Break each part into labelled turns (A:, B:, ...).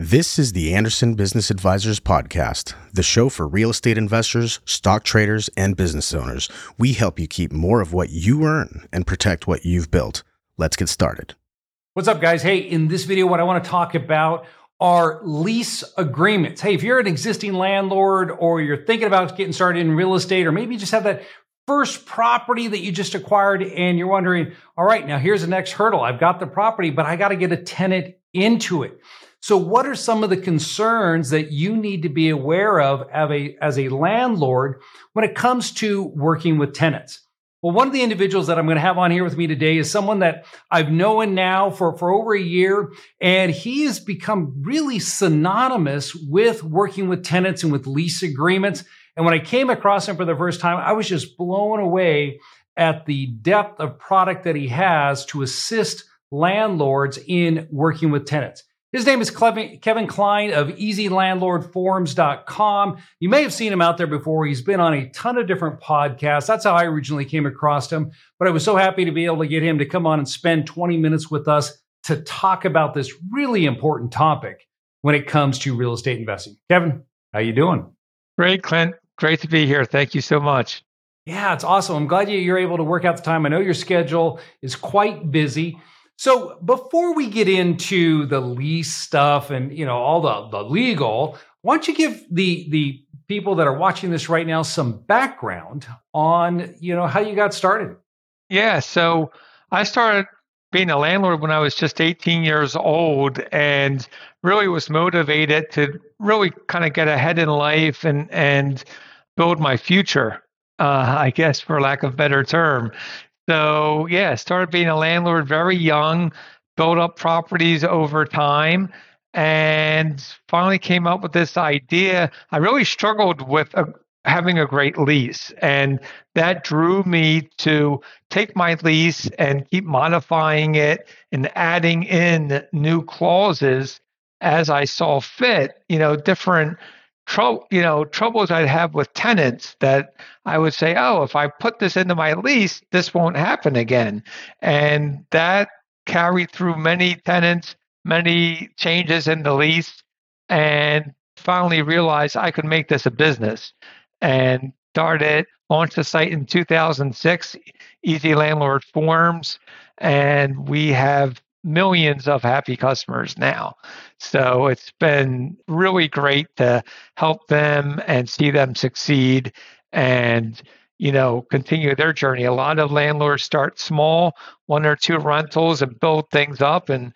A: This is the Anderson Business Advisors Podcast, the show for real estate investors, stock traders, and business owners. We help you keep more of what you earn and protect what you've built. Let's get started.
B: What's up, guys? Hey, in this video, what I want to talk about are lease agreements. Hey, if you're an existing landlord or you're thinking about getting started in real estate, or maybe you just have that first property that you just acquired and you're wondering, all right, now here's the next hurdle. I've got the property, but I got to get a tenant into it. So, what are some of the concerns that you need to be aware of as a, as a landlord when it comes to working with tenants? Well, one of the individuals that I'm going to have on here with me today is someone that I've known now for, for over a year, and he has become really synonymous with working with tenants and with lease agreements. And when I came across him for the first time, I was just blown away at the depth of product that he has to assist landlords in working with tenants. His name is Kevin Klein of EasyLandlordForms.com. You may have seen him out there before. He's been on a ton of different podcasts. That's how I originally came across him. But I was so happy to be able to get him to come on and spend 20 minutes with us to talk about this really important topic when it comes to real estate investing. Kevin, how you doing?
C: Great, Clint. Great to be here. Thank you so much.
B: Yeah, it's awesome. I'm glad you're able to work out the time. I know your schedule is quite busy. So before we get into the lease stuff and you know all the, the legal, why don't you give the the people that are watching this right now some background on you know how you got started?
C: Yeah, so I started being a landlord when I was just 18 years old and really was motivated to really kind of get ahead in life and and build my future. Uh, I guess for lack of better term. So, yeah, started being a landlord very young, built up properties over time, and finally came up with this idea. I really struggled with a, having a great lease, and that drew me to take my lease and keep modifying it and adding in new clauses as I saw fit, you know, different trouble, you know, troubles I'd have with tenants that I would say, oh, if I put this into my lease, this won't happen again. And that carried through many tenants, many changes in the lease, and finally realized I could make this a business and started, launched the site in 2006, Easy Landlord Forms, and we have millions of happy customers now. So it's been really great to help them and see them succeed and you know continue their journey. A lot of landlords start small, one or two rentals and build things up and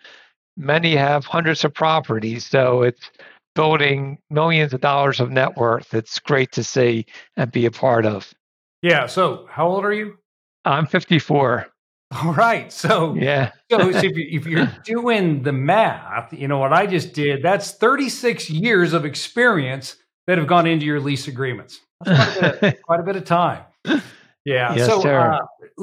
C: many have hundreds of properties. So it's building millions of dollars of net worth. It's great to see and be a part of.
B: Yeah, so how old are you?
C: I'm 54.
B: All right. So
C: yeah.
B: so, so if, you, if you're doing the math, you know what I just did. That's 36 years of experience that have gone into your lease agreements. That's quite a bit, of, quite a bit of time. Yeah.
C: Yes,
B: so uh,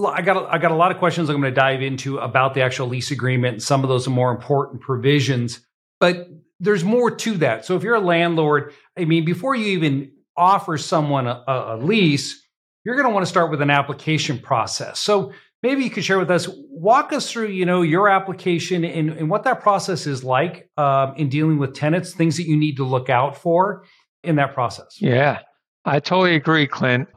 B: I got a, I got a lot of questions I'm going to dive into about the actual lease agreement and some of those are more important provisions. But there's more to that. So if you're a landlord, I mean, before you even offer someone a, a lease, you're going to want to start with an application process. So maybe you could share with us walk us through you know your application and, and what that process is like um, in dealing with tenants things that you need to look out for in that process.
C: Yeah i totally agree clint.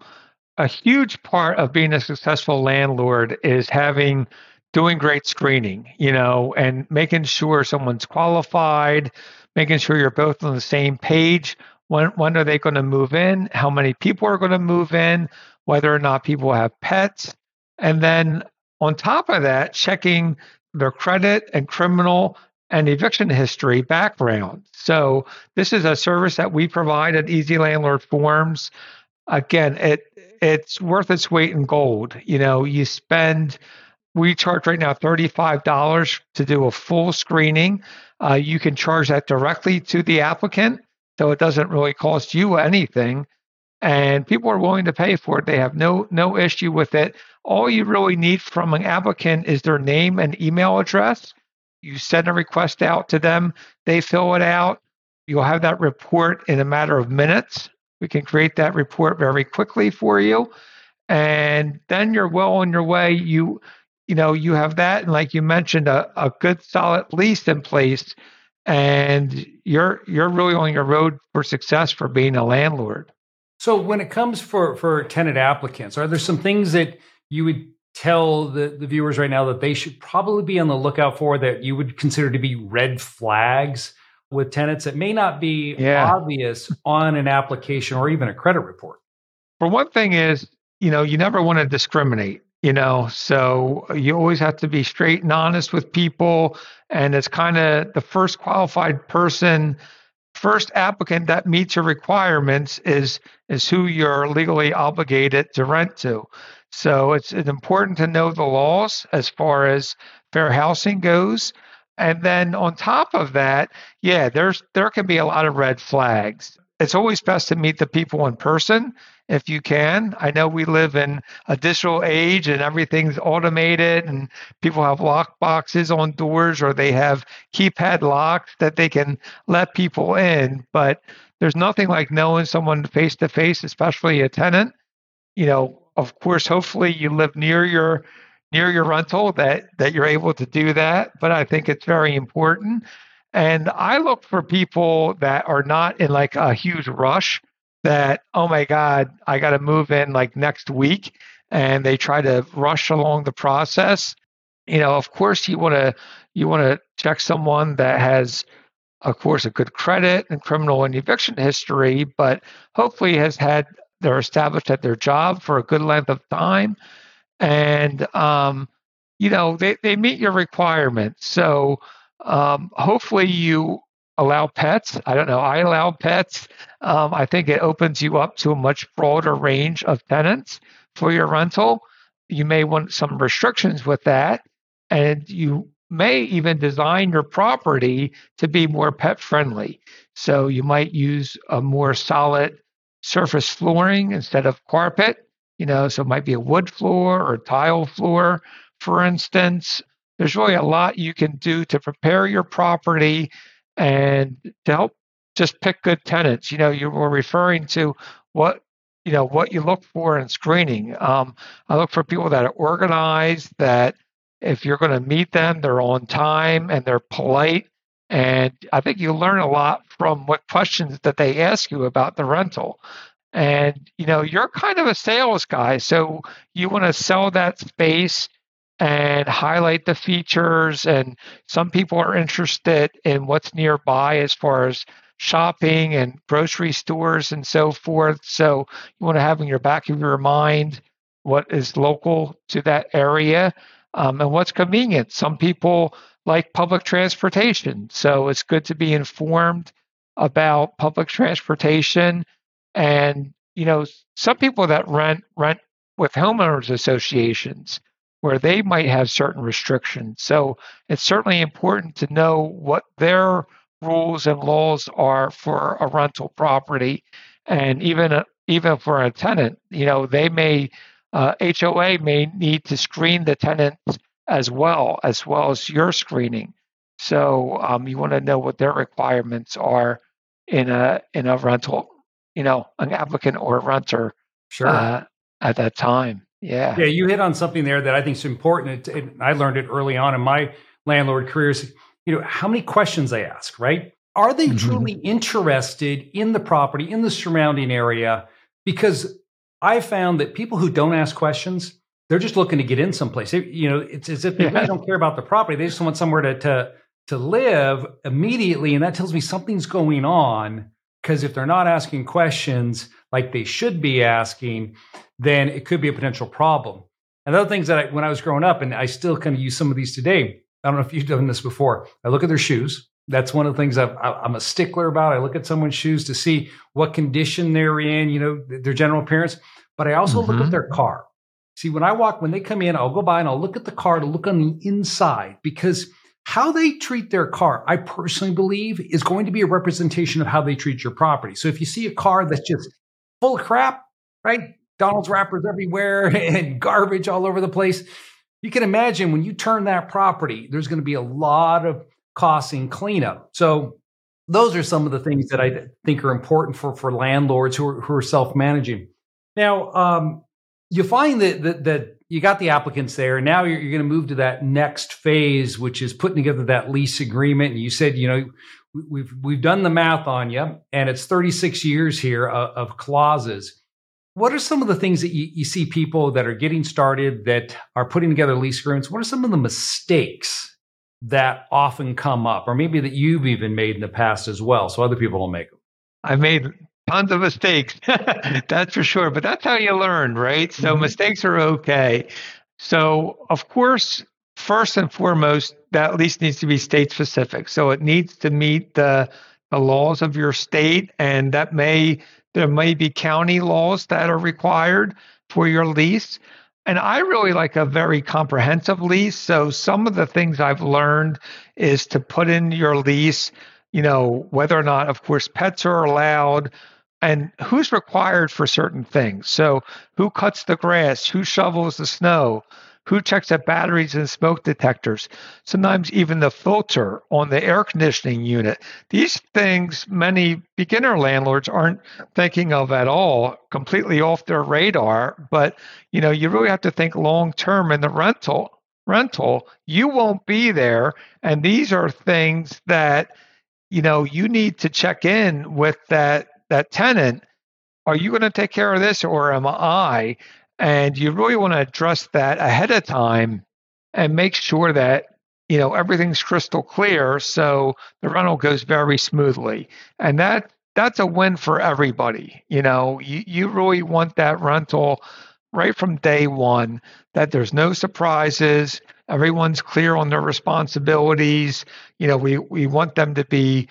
C: A huge part of being a successful landlord is having doing great screening you know and making sure someone's qualified making sure you're both on the same page. When when are they going to move in? How many people are going to move in? Whether or not people have pets and then on top of that, checking their credit and criminal and eviction history background. So this is a service that we provide at Easy Landlord Forms. Again, it it's worth its weight in gold. You know, you spend we charge right now $35 to do a full screening. Uh, you can charge that directly to the applicant, so it doesn't really cost you anything and people are willing to pay for it. They have no no issue with it. All you really need from an applicant is their name and email address. You send a request out to them, they fill it out. You'll have that report in a matter of minutes. We can create that report very quickly for you. And then you're well on your way. You you know, you have that and like you mentioned a, a good solid lease in place and you're you're really on your road for success for being a landlord.
B: So when it comes for for tenant applicants, are there some things that you would tell the, the viewers right now that they should probably be on the lookout for that you would consider to be red flags with tenants that may not be yeah. obvious on an application or even a credit report?
C: For one thing is, you know, you never want to discriminate, you know, so you always have to be straight and honest with people. And it's kind of the first qualified person, first applicant that meets your requirements is is who you're legally obligated to rent to. So it's, it's important to know the laws as far as fair housing goes. And then on top of that, yeah, there's there can be a lot of red flags. It's always best to meet the people in person if you can. I know we live in a digital age and everything's automated and people have lock boxes on doors or they have keypad locks that they can let people in, but there's nothing like knowing someone face to face, especially a tenant. You know, of course, hopefully you live near your near your rental that that you're able to do that. But I think it's very important. And I look for people that are not in like a huge rush that, oh my God, I got to move in like next week. And they try to rush along the process. You know, of course you want to you want to check someone that has of course a good credit and criminal and eviction history, but hopefully has had they're established at their job for a good length of time, and um, you know they, they meet your requirements. So um, hopefully you allow pets. I don't know. I allow pets. Um, I think it opens you up to a much broader range of tenants for your rental. You may want some restrictions with that, and you may even design your property to be more pet friendly. So you might use a more solid surface flooring instead of carpet. You know, so it might be a wood floor or tile floor, for instance. There's really a lot you can do to prepare your property and to help just pick good tenants. You know, you were referring to what you know what you look for in screening. Um, I look for people that are organized, that if you're going to meet them, they're on time and they're polite and I think you learn a lot from what questions that they ask you about the rental. And you know, you're kind of a sales guy, so you want to sell that space and highlight the features and some people are interested in what's nearby as far as shopping and grocery stores and so forth. So you want to have in your back of your mind what is local to that area um, and what's convenient. Some people like public transportation. So it's good to be informed about public transportation. And, you know, some people that rent rent with homeowners associations where they might have certain restrictions. So it's certainly important to know what their rules and laws are for a rental property. And even a, even for a tenant, you know, they may uh, HOA may need to screen the tenants as well, as well as your screening. So um, you want to know what their requirements are in a in a rental, you know, an applicant or a renter.
B: Sure. Uh,
C: at that time, yeah.
B: Yeah, you hit on something there that I think is important. It, it, I learned it early on in my landlord careers. You know, how many questions they ask, right? Are they mm-hmm. truly interested in the property, in the surrounding area? Because I found that people who don't ask questions, they're just looking to get in someplace. you know, it's as if they really don't care about the property. They just want somewhere to to to live immediately, and that tells me something's going on. Because if they're not asking questions like they should be asking, then it could be a potential problem. And other things that I, when I was growing up, and I still kind of use some of these today. I don't know if you've done this before. I look at their shoes. That's one of the things i am a stickler about. I look at someone's shoes to see what condition they're in, you know, their general appearance. But I also mm-hmm. look at mm-hmm. their car. See, when I walk, when they come in, I'll go by and I'll look at the car to look on the inside because how they treat their car, I personally believe, is going to be a representation of how they treat your property. So if you see a car that's just full of crap, right? Donald's wrappers everywhere and garbage all over the place. You can imagine when you turn that property, there's going to be a lot of costs in cleanup. So those are some of the things that I think are important for, for landlords who are, who are self managing. Now, um, you find that, that, that you got the applicants there. Now you're, you're going to move to that next phase, which is putting together that lease agreement. And you said, you know, we've we've done the math on you, and it's 36 years here of, of clauses. What are some of the things that you, you, see people that are getting started that are putting together lease agreements? What are some of the mistakes that often come up, or maybe that you've even made in the past as well, so other people don't make them?
C: I've made tons of mistakes, that's for sure. But that's how you learn, right? So mm-hmm. mistakes are okay. So of course, first and foremost, that lease needs to be state specific. So it needs to meet the the laws of your state, and that may there may be county laws that are required for your lease. And I really like a very comprehensive lease. So some of the things I've learned is to put in your lease, you know, whether or not, of course, pets are allowed, and who's required for certain things. So, who cuts the grass? Who shovels the snow? Who checks the batteries and smoke detectors? Sometimes even the filter on the air conditioning unit. These things many beginner landlords aren't thinking of at all, completely off their radar. But you know, you really have to think long term in the rental. Rental, you won't be there, and these are things that you know you need to check in with that that tenant, are you going to take care of this or am I? And you really want to address that ahead of time and make sure that you know everything's crystal clear so the rental goes very smoothly. And that that's a win for everybody. You know, you, you really want that rental right from day one that there's no surprises everyone's clear on their responsibilities you know we we want them to be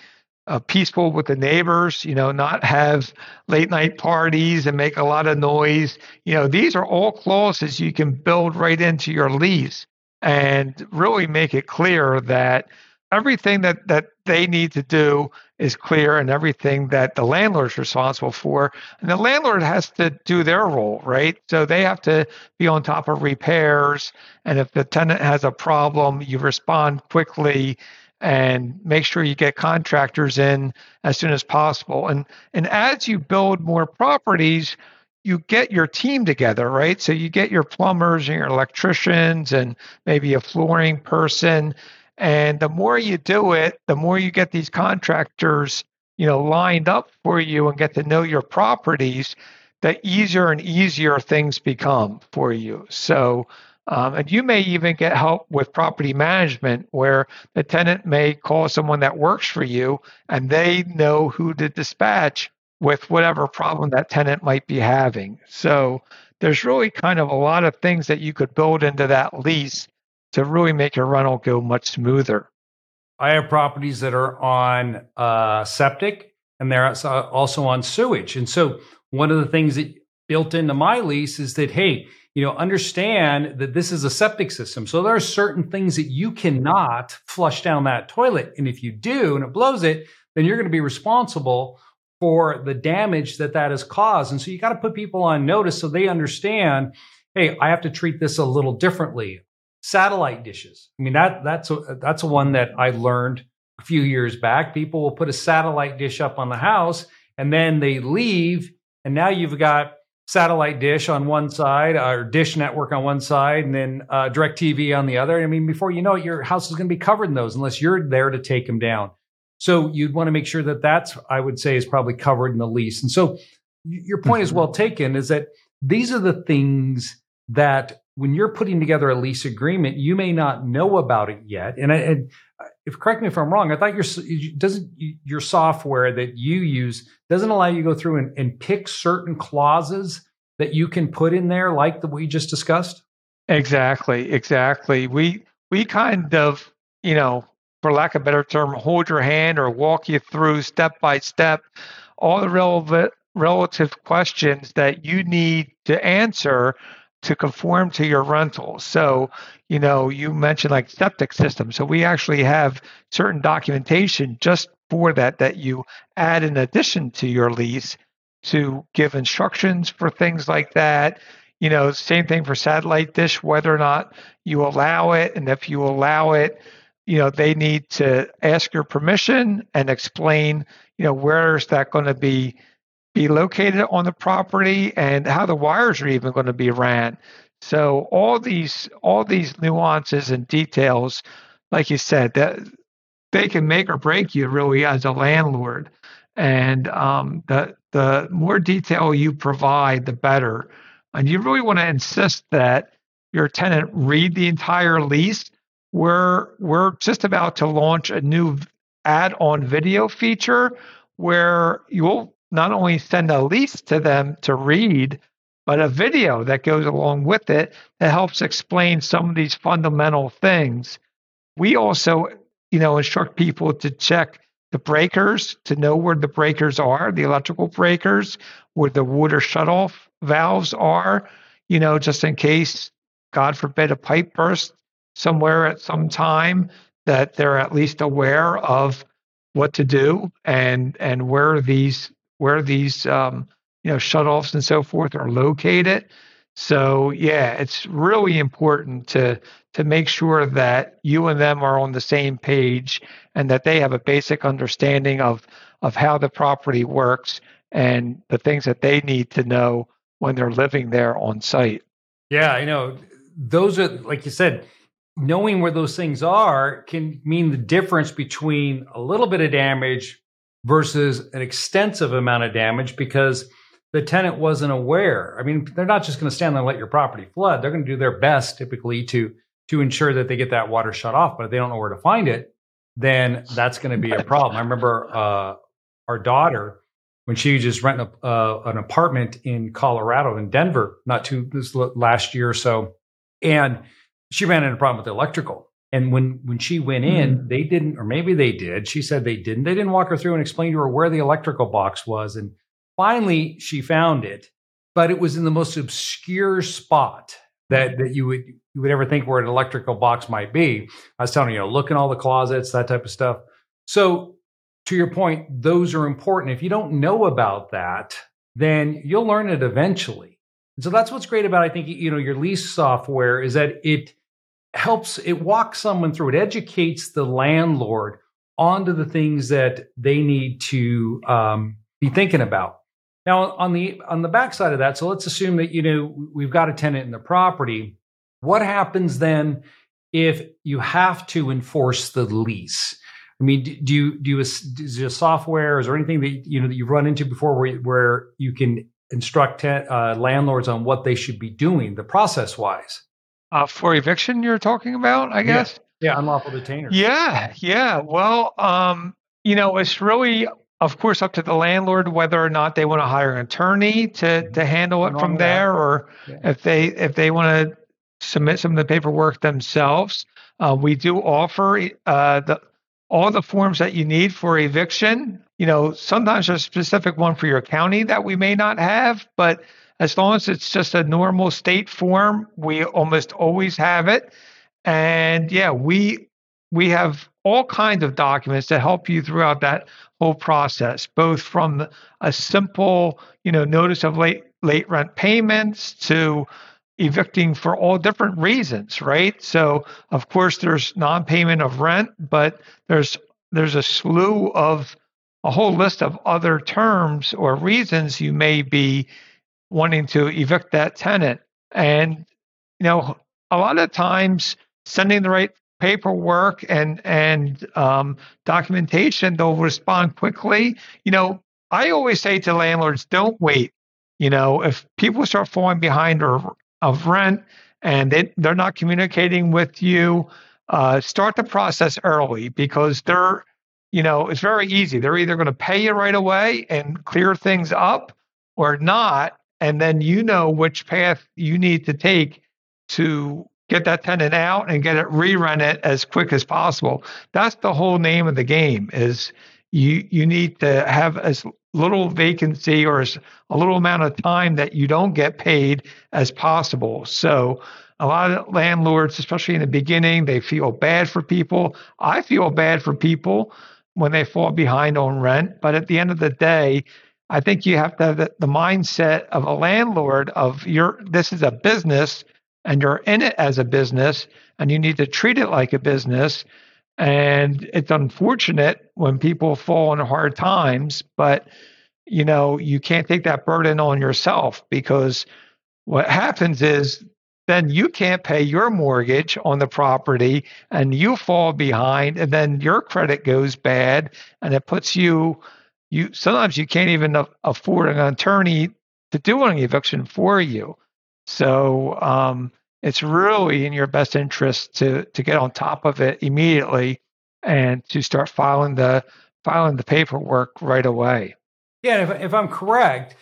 C: uh, peaceful with the neighbors, you know, not have late night parties and make a lot of noise. You know, these are all clauses you can build right into your lease and really make it clear that everything that, that they need to do is clear and everything that the landlord is responsible for. And the landlord has to do their role, right? So they have to be on top of repairs. And if the tenant has a problem, you respond quickly and make sure you get contractors in as soon as possible. And and as you build more properties, you get your team together, right? So you get your plumbers and your electricians and maybe a flooring person. And the more you do it, the more you get these contractors, you know, lined up for you and get to know your properties, the easier and easier things become for you. So um, and you may even get help with property management where the tenant may call someone that works for you and they know who to dispatch with whatever problem that tenant might be having. So there's really kind of a lot of things that you could build into that lease to really make your rental go much smoother.
B: I have properties that are on uh, septic and they're also on sewage. And so one of the things that built into my lease is that, hey, you know, understand that this is a septic system. So there are certain things that you cannot flush down that toilet. And if you do and it blows it, then you're going to be responsible for the damage that that has caused. And so you got to put people on notice so they understand, hey, I have to treat this a little differently. Satellite dishes. I mean, that that's a, that's a one that I learned a few years back. People will put a satellite dish up on the house and then they leave and now you've got satellite dish on one side or dish network on one side and then uh, DirecTV on the other. I mean, before you know it, your house is going to be covered in those unless you're there to take them down. So you'd want to make sure that that's, I would say, is probably covered in the lease. And so your point is mm-hmm. well taken is that these are the things that when you're putting together a lease agreement, you may not know about it yet. And, I, and if correct me if I'm wrong, I thought your doesn't your software that you use doesn't allow you to go through and, and pick certain clauses that you can put in there, like the we just discussed.
C: Exactly, exactly. We we kind of you know, for lack of a better term, hold your hand or walk you through step by step all the relevant relative questions that you need to answer to conform to your rental. So, you know, you mentioned like septic system. So we actually have certain documentation just for that that you add in addition to your lease to give instructions for things like that. You know, same thing for satellite dish, whether or not you allow it. And if you allow it, you know, they need to ask your permission and explain, you know, where is that going to be be located on the property and how the wires are even going to be ran. So all these all these nuances and details, like you said, that they can make or break you really as a landlord. And um, the the more detail you provide, the better. And you really want to insist that your tenant read the entire lease. We're we're just about to launch a new add-on video feature where you'll not only send a lease to them to read, but a video that goes along with it that helps explain some of these fundamental things. We also, you know, instruct people to check the breakers to know where the breakers are, the electrical breakers, where the water shutoff valves are, you know, just in case, God forbid, a pipe burst somewhere at some time, that they're at least aware of what to do and and where these where these um, you know shutoffs and so forth are located. So yeah, it's really important to to make sure that you and them are on the same page and that they have a basic understanding of of how the property works and the things that they need to know when they're living there on site.
B: Yeah, I know. Those are like you said, knowing where those things are can mean the difference between a little bit of damage versus an extensive amount of damage because the tenant wasn't aware. I mean, they're not just going to stand there and let your property flood. They're going to do their best typically to to ensure that they get that water shut off. But if they don't know where to find it, then that's going to be a problem. I remember uh, our daughter when she just rented a, uh, an apartment in Colorado in Denver, not too this last year or so, and she ran into a problem with the electrical. And when when she went in, mm-hmm. they didn't, or maybe they did. She said they didn't. They didn't walk her through and explain to her where the electrical box was. And finally, she found it, but it was in the most obscure spot that that you would you would ever think where an electrical box might be. I was telling you, you know, look in all the closets, that type of stuff. So to your point, those are important. If you don't know about that, then you'll learn it eventually. And so that's what's great about I think you know your lease software is that it helps it walks someone through it educates the landlord onto the things that they need to um, be thinking about. Now on the on the backside of that so let's assume that you know we've got a tenant in the property. What happens then if you have to enforce the lease? I mean do you do you is there software is there anything that you know that you've run into before where, where you can instruct uh, landlords on what they should be doing the process wise
C: uh, for eviction, you're talking about, I guess.
B: Yeah, yeah unlawful detainer.
C: Yeah, yeah. Well, um, you know, it's really, of course, up to the landlord whether or not they want to hire an attorney to mm-hmm. to handle it from there, or yeah. if they if they want to submit some of the paperwork themselves. Uh, we do offer uh, the all the forms that you need for eviction. You know, sometimes there's a specific one for your county that we may not have, but as long as it's just a normal state form, we almost always have it. And yeah, we we have all kinds of documents to help you throughout that whole process, both from a simple, you know, notice of late late rent payments to evicting for all different reasons, right? So, of course, there's non-payment of rent, but there's there's a slew of a whole list of other terms or reasons you may be wanting to evict that tenant. And, you know, a lot of times sending the right paperwork and and um, documentation, they'll respond quickly. You know, I always say to landlords, don't wait. You know, if people start falling behind or of rent and they, they're not communicating with you, uh, start the process early because they're, you know, it's very easy. They're either going to pay you right away and clear things up or not and then you know which path you need to take to get that tenant out and get it rerun it as quick as possible. That's the whole name of the game is you you need to have as little vacancy or as a little amount of time that you don't get paid as possible. So a lot of landlords, especially in the beginning, they feel bad for people. I feel bad for people when they fall behind on rent, but at the end of the day, I think you have to have the, mindset of a landlord of your this is a business and you're in it as a business and you need to treat it like a business. And it's unfortunate when people fall in hard times, but you know, you can't take that burden on yourself because what happens is then you can't pay your mortgage on the property and you fall behind and then your credit goes bad and it puts you you sometimes you can't even afford an attorney to do an eviction for you so um, it's really in your best interest to to get on top of it immediately and to start filing the filing the paperwork right away
B: yeah if, if i'm correct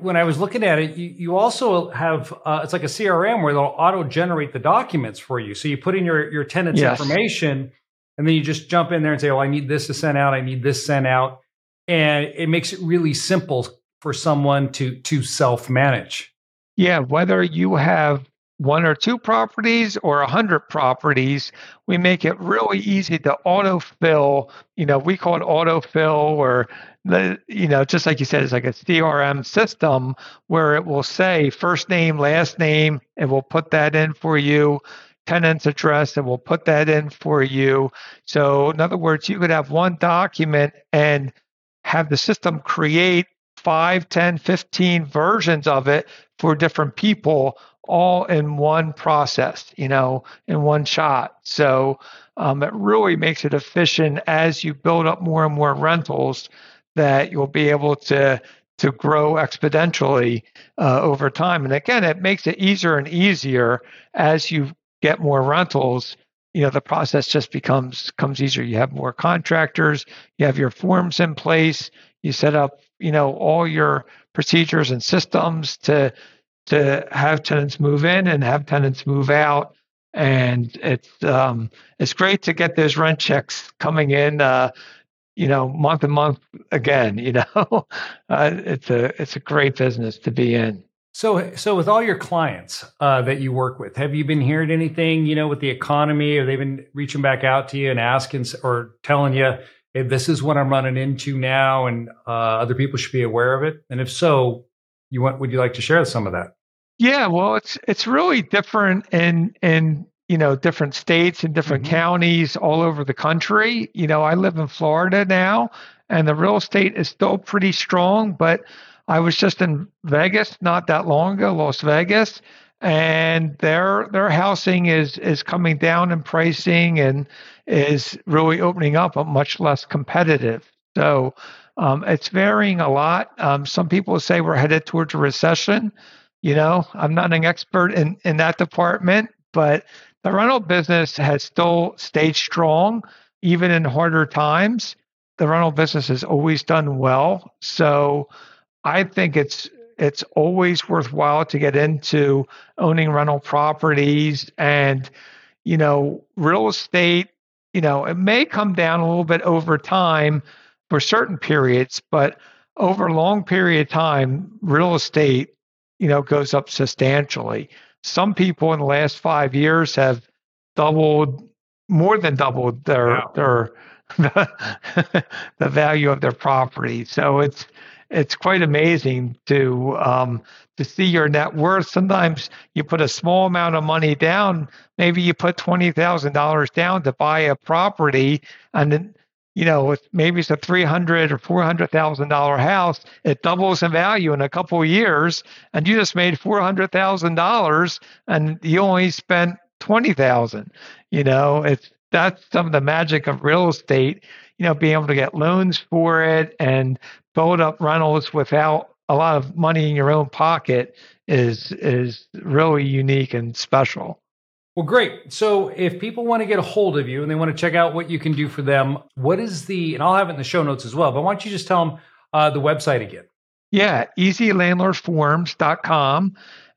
B: when I was looking at it, you, you also have uh, it's like a CRM where they'll auto generate the documents for you. So you put in your your tenant's yes. information, and then you just jump in there and say, "Oh, I need this to send out. I need this sent out," and it makes it really simple for someone to to self manage.
C: Yeah, whether you have one or two properties or a hundred properties, we make it really easy to autofill. You know, we call it autofill or the you know just like you said it's like a crm system where it will say first name last name it will put that in for you tenant's address it will put that in for you so in other words you could have one document and have the system create 5 10 15 versions of it for different people all in one process, you know, in one shot. So um, it really makes it efficient as you build up more and more rentals that you'll be able to to grow exponentially uh, over time. And again, it makes it easier and easier as you get more rentals. You know, the process just becomes comes easier. You have more contractors. You have your forms in place. You set up, you know, all your procedures and systems to to have tenants move in and have tenants move out. And it's um, it's great to get those rent checks coming in, uh, you know, month and month again. You know, uh, it's a it's a great business to be in.
B: So, so with all your clients uh, that you work with, have you been hearing anything? You know, with the economy, have they been reaching back out to you and asking or telling you, "Hey, this is what I'm running into now," and uh, other people should be aware of it? And if so, you want would you like to share some of that?
C: Yeah, well, it's it's really different in in you know different states and different mm-hmm. counties all over the country. You know, I live in Florida now, and the real estate is still pretty strong. But I was just in Vegas not that long ago, Las Vegas, and their their housing is is coming down in pricing and is really opening up, but much less competitive. So um, it's varying a lot. Um, some people say we're headed towards a recession. You know, I'm not an expert in, in that department, but the rental business has still stayed strong, even in harder times. The rental business has always done well. So I think it's it's always worthwhile to get into owning rental properties and you know real estate you know it may come down a little bit over time for certain periods but over a long period of time real estate you know, goes up substantially. Some people in the last five years have doubled, more than doubled their their the, the value of their property. So it's it's quite amazing to um, to see your net worth. Sometimes you put a small amount of money down. Maybe you put twenty thousand dollars down to buy a property, and then you know, maybe it's a three hundred or four hundred thousand dollar house, it doubles in value in a couple of years, and you just made four hundred thousand dollars, and you only spent twenty thousand. You know, it's that's some of the magic of real estate. You know, being able to get loans for it and build up rentals without a lot of money in your own pocket is is really unique and special.
B: Well, great. So if people want to get a hold of you and they want to check out what you can do for them, what is the, and I'll have it in the show notes as well, but why don't you just tell them uh, the website again?
C: Yeah, easylandlordforms.com.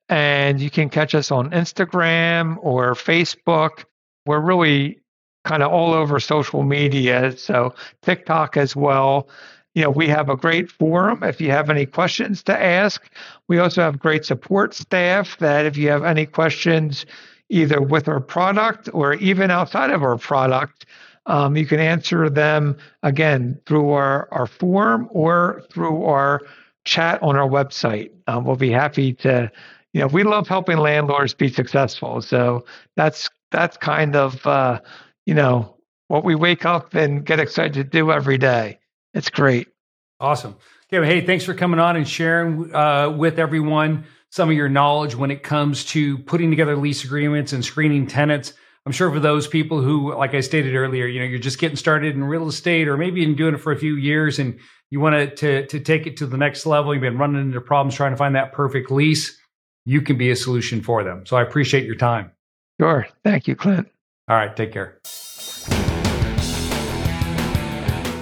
C: And you can catch us on Instagram or Facebook. We're really kind of all over social media, so TikTok as well. You know, we have a great forum if you have any questions to ask. We also have great support staff that if you have any questions, either with our product or even outside of our product. Um, you can answer them again through our, our form or through our chat on our website. Um, we'll be happy to, you know, we love helping landlords be successful. So that's that's kind of uh, you know what we wake up and get excited to do every day. It's great.
B: Awesome. Okay, well, hey, thanks for coming on and sharing uh, with everyone some of your knowledge when it comes to putting together lease agreements and screening tenants. I'm sure for those people who, like I stated earlier, you know, you're just getting started in real estate or maybe been doing it for a few years and you want to, to take it to the next level. You've been running into problems trying to find that perfect lease. You can be a solution for them. So I appreciate your time.
C: Sure. Thank you, Clint.
B: All right. Take care.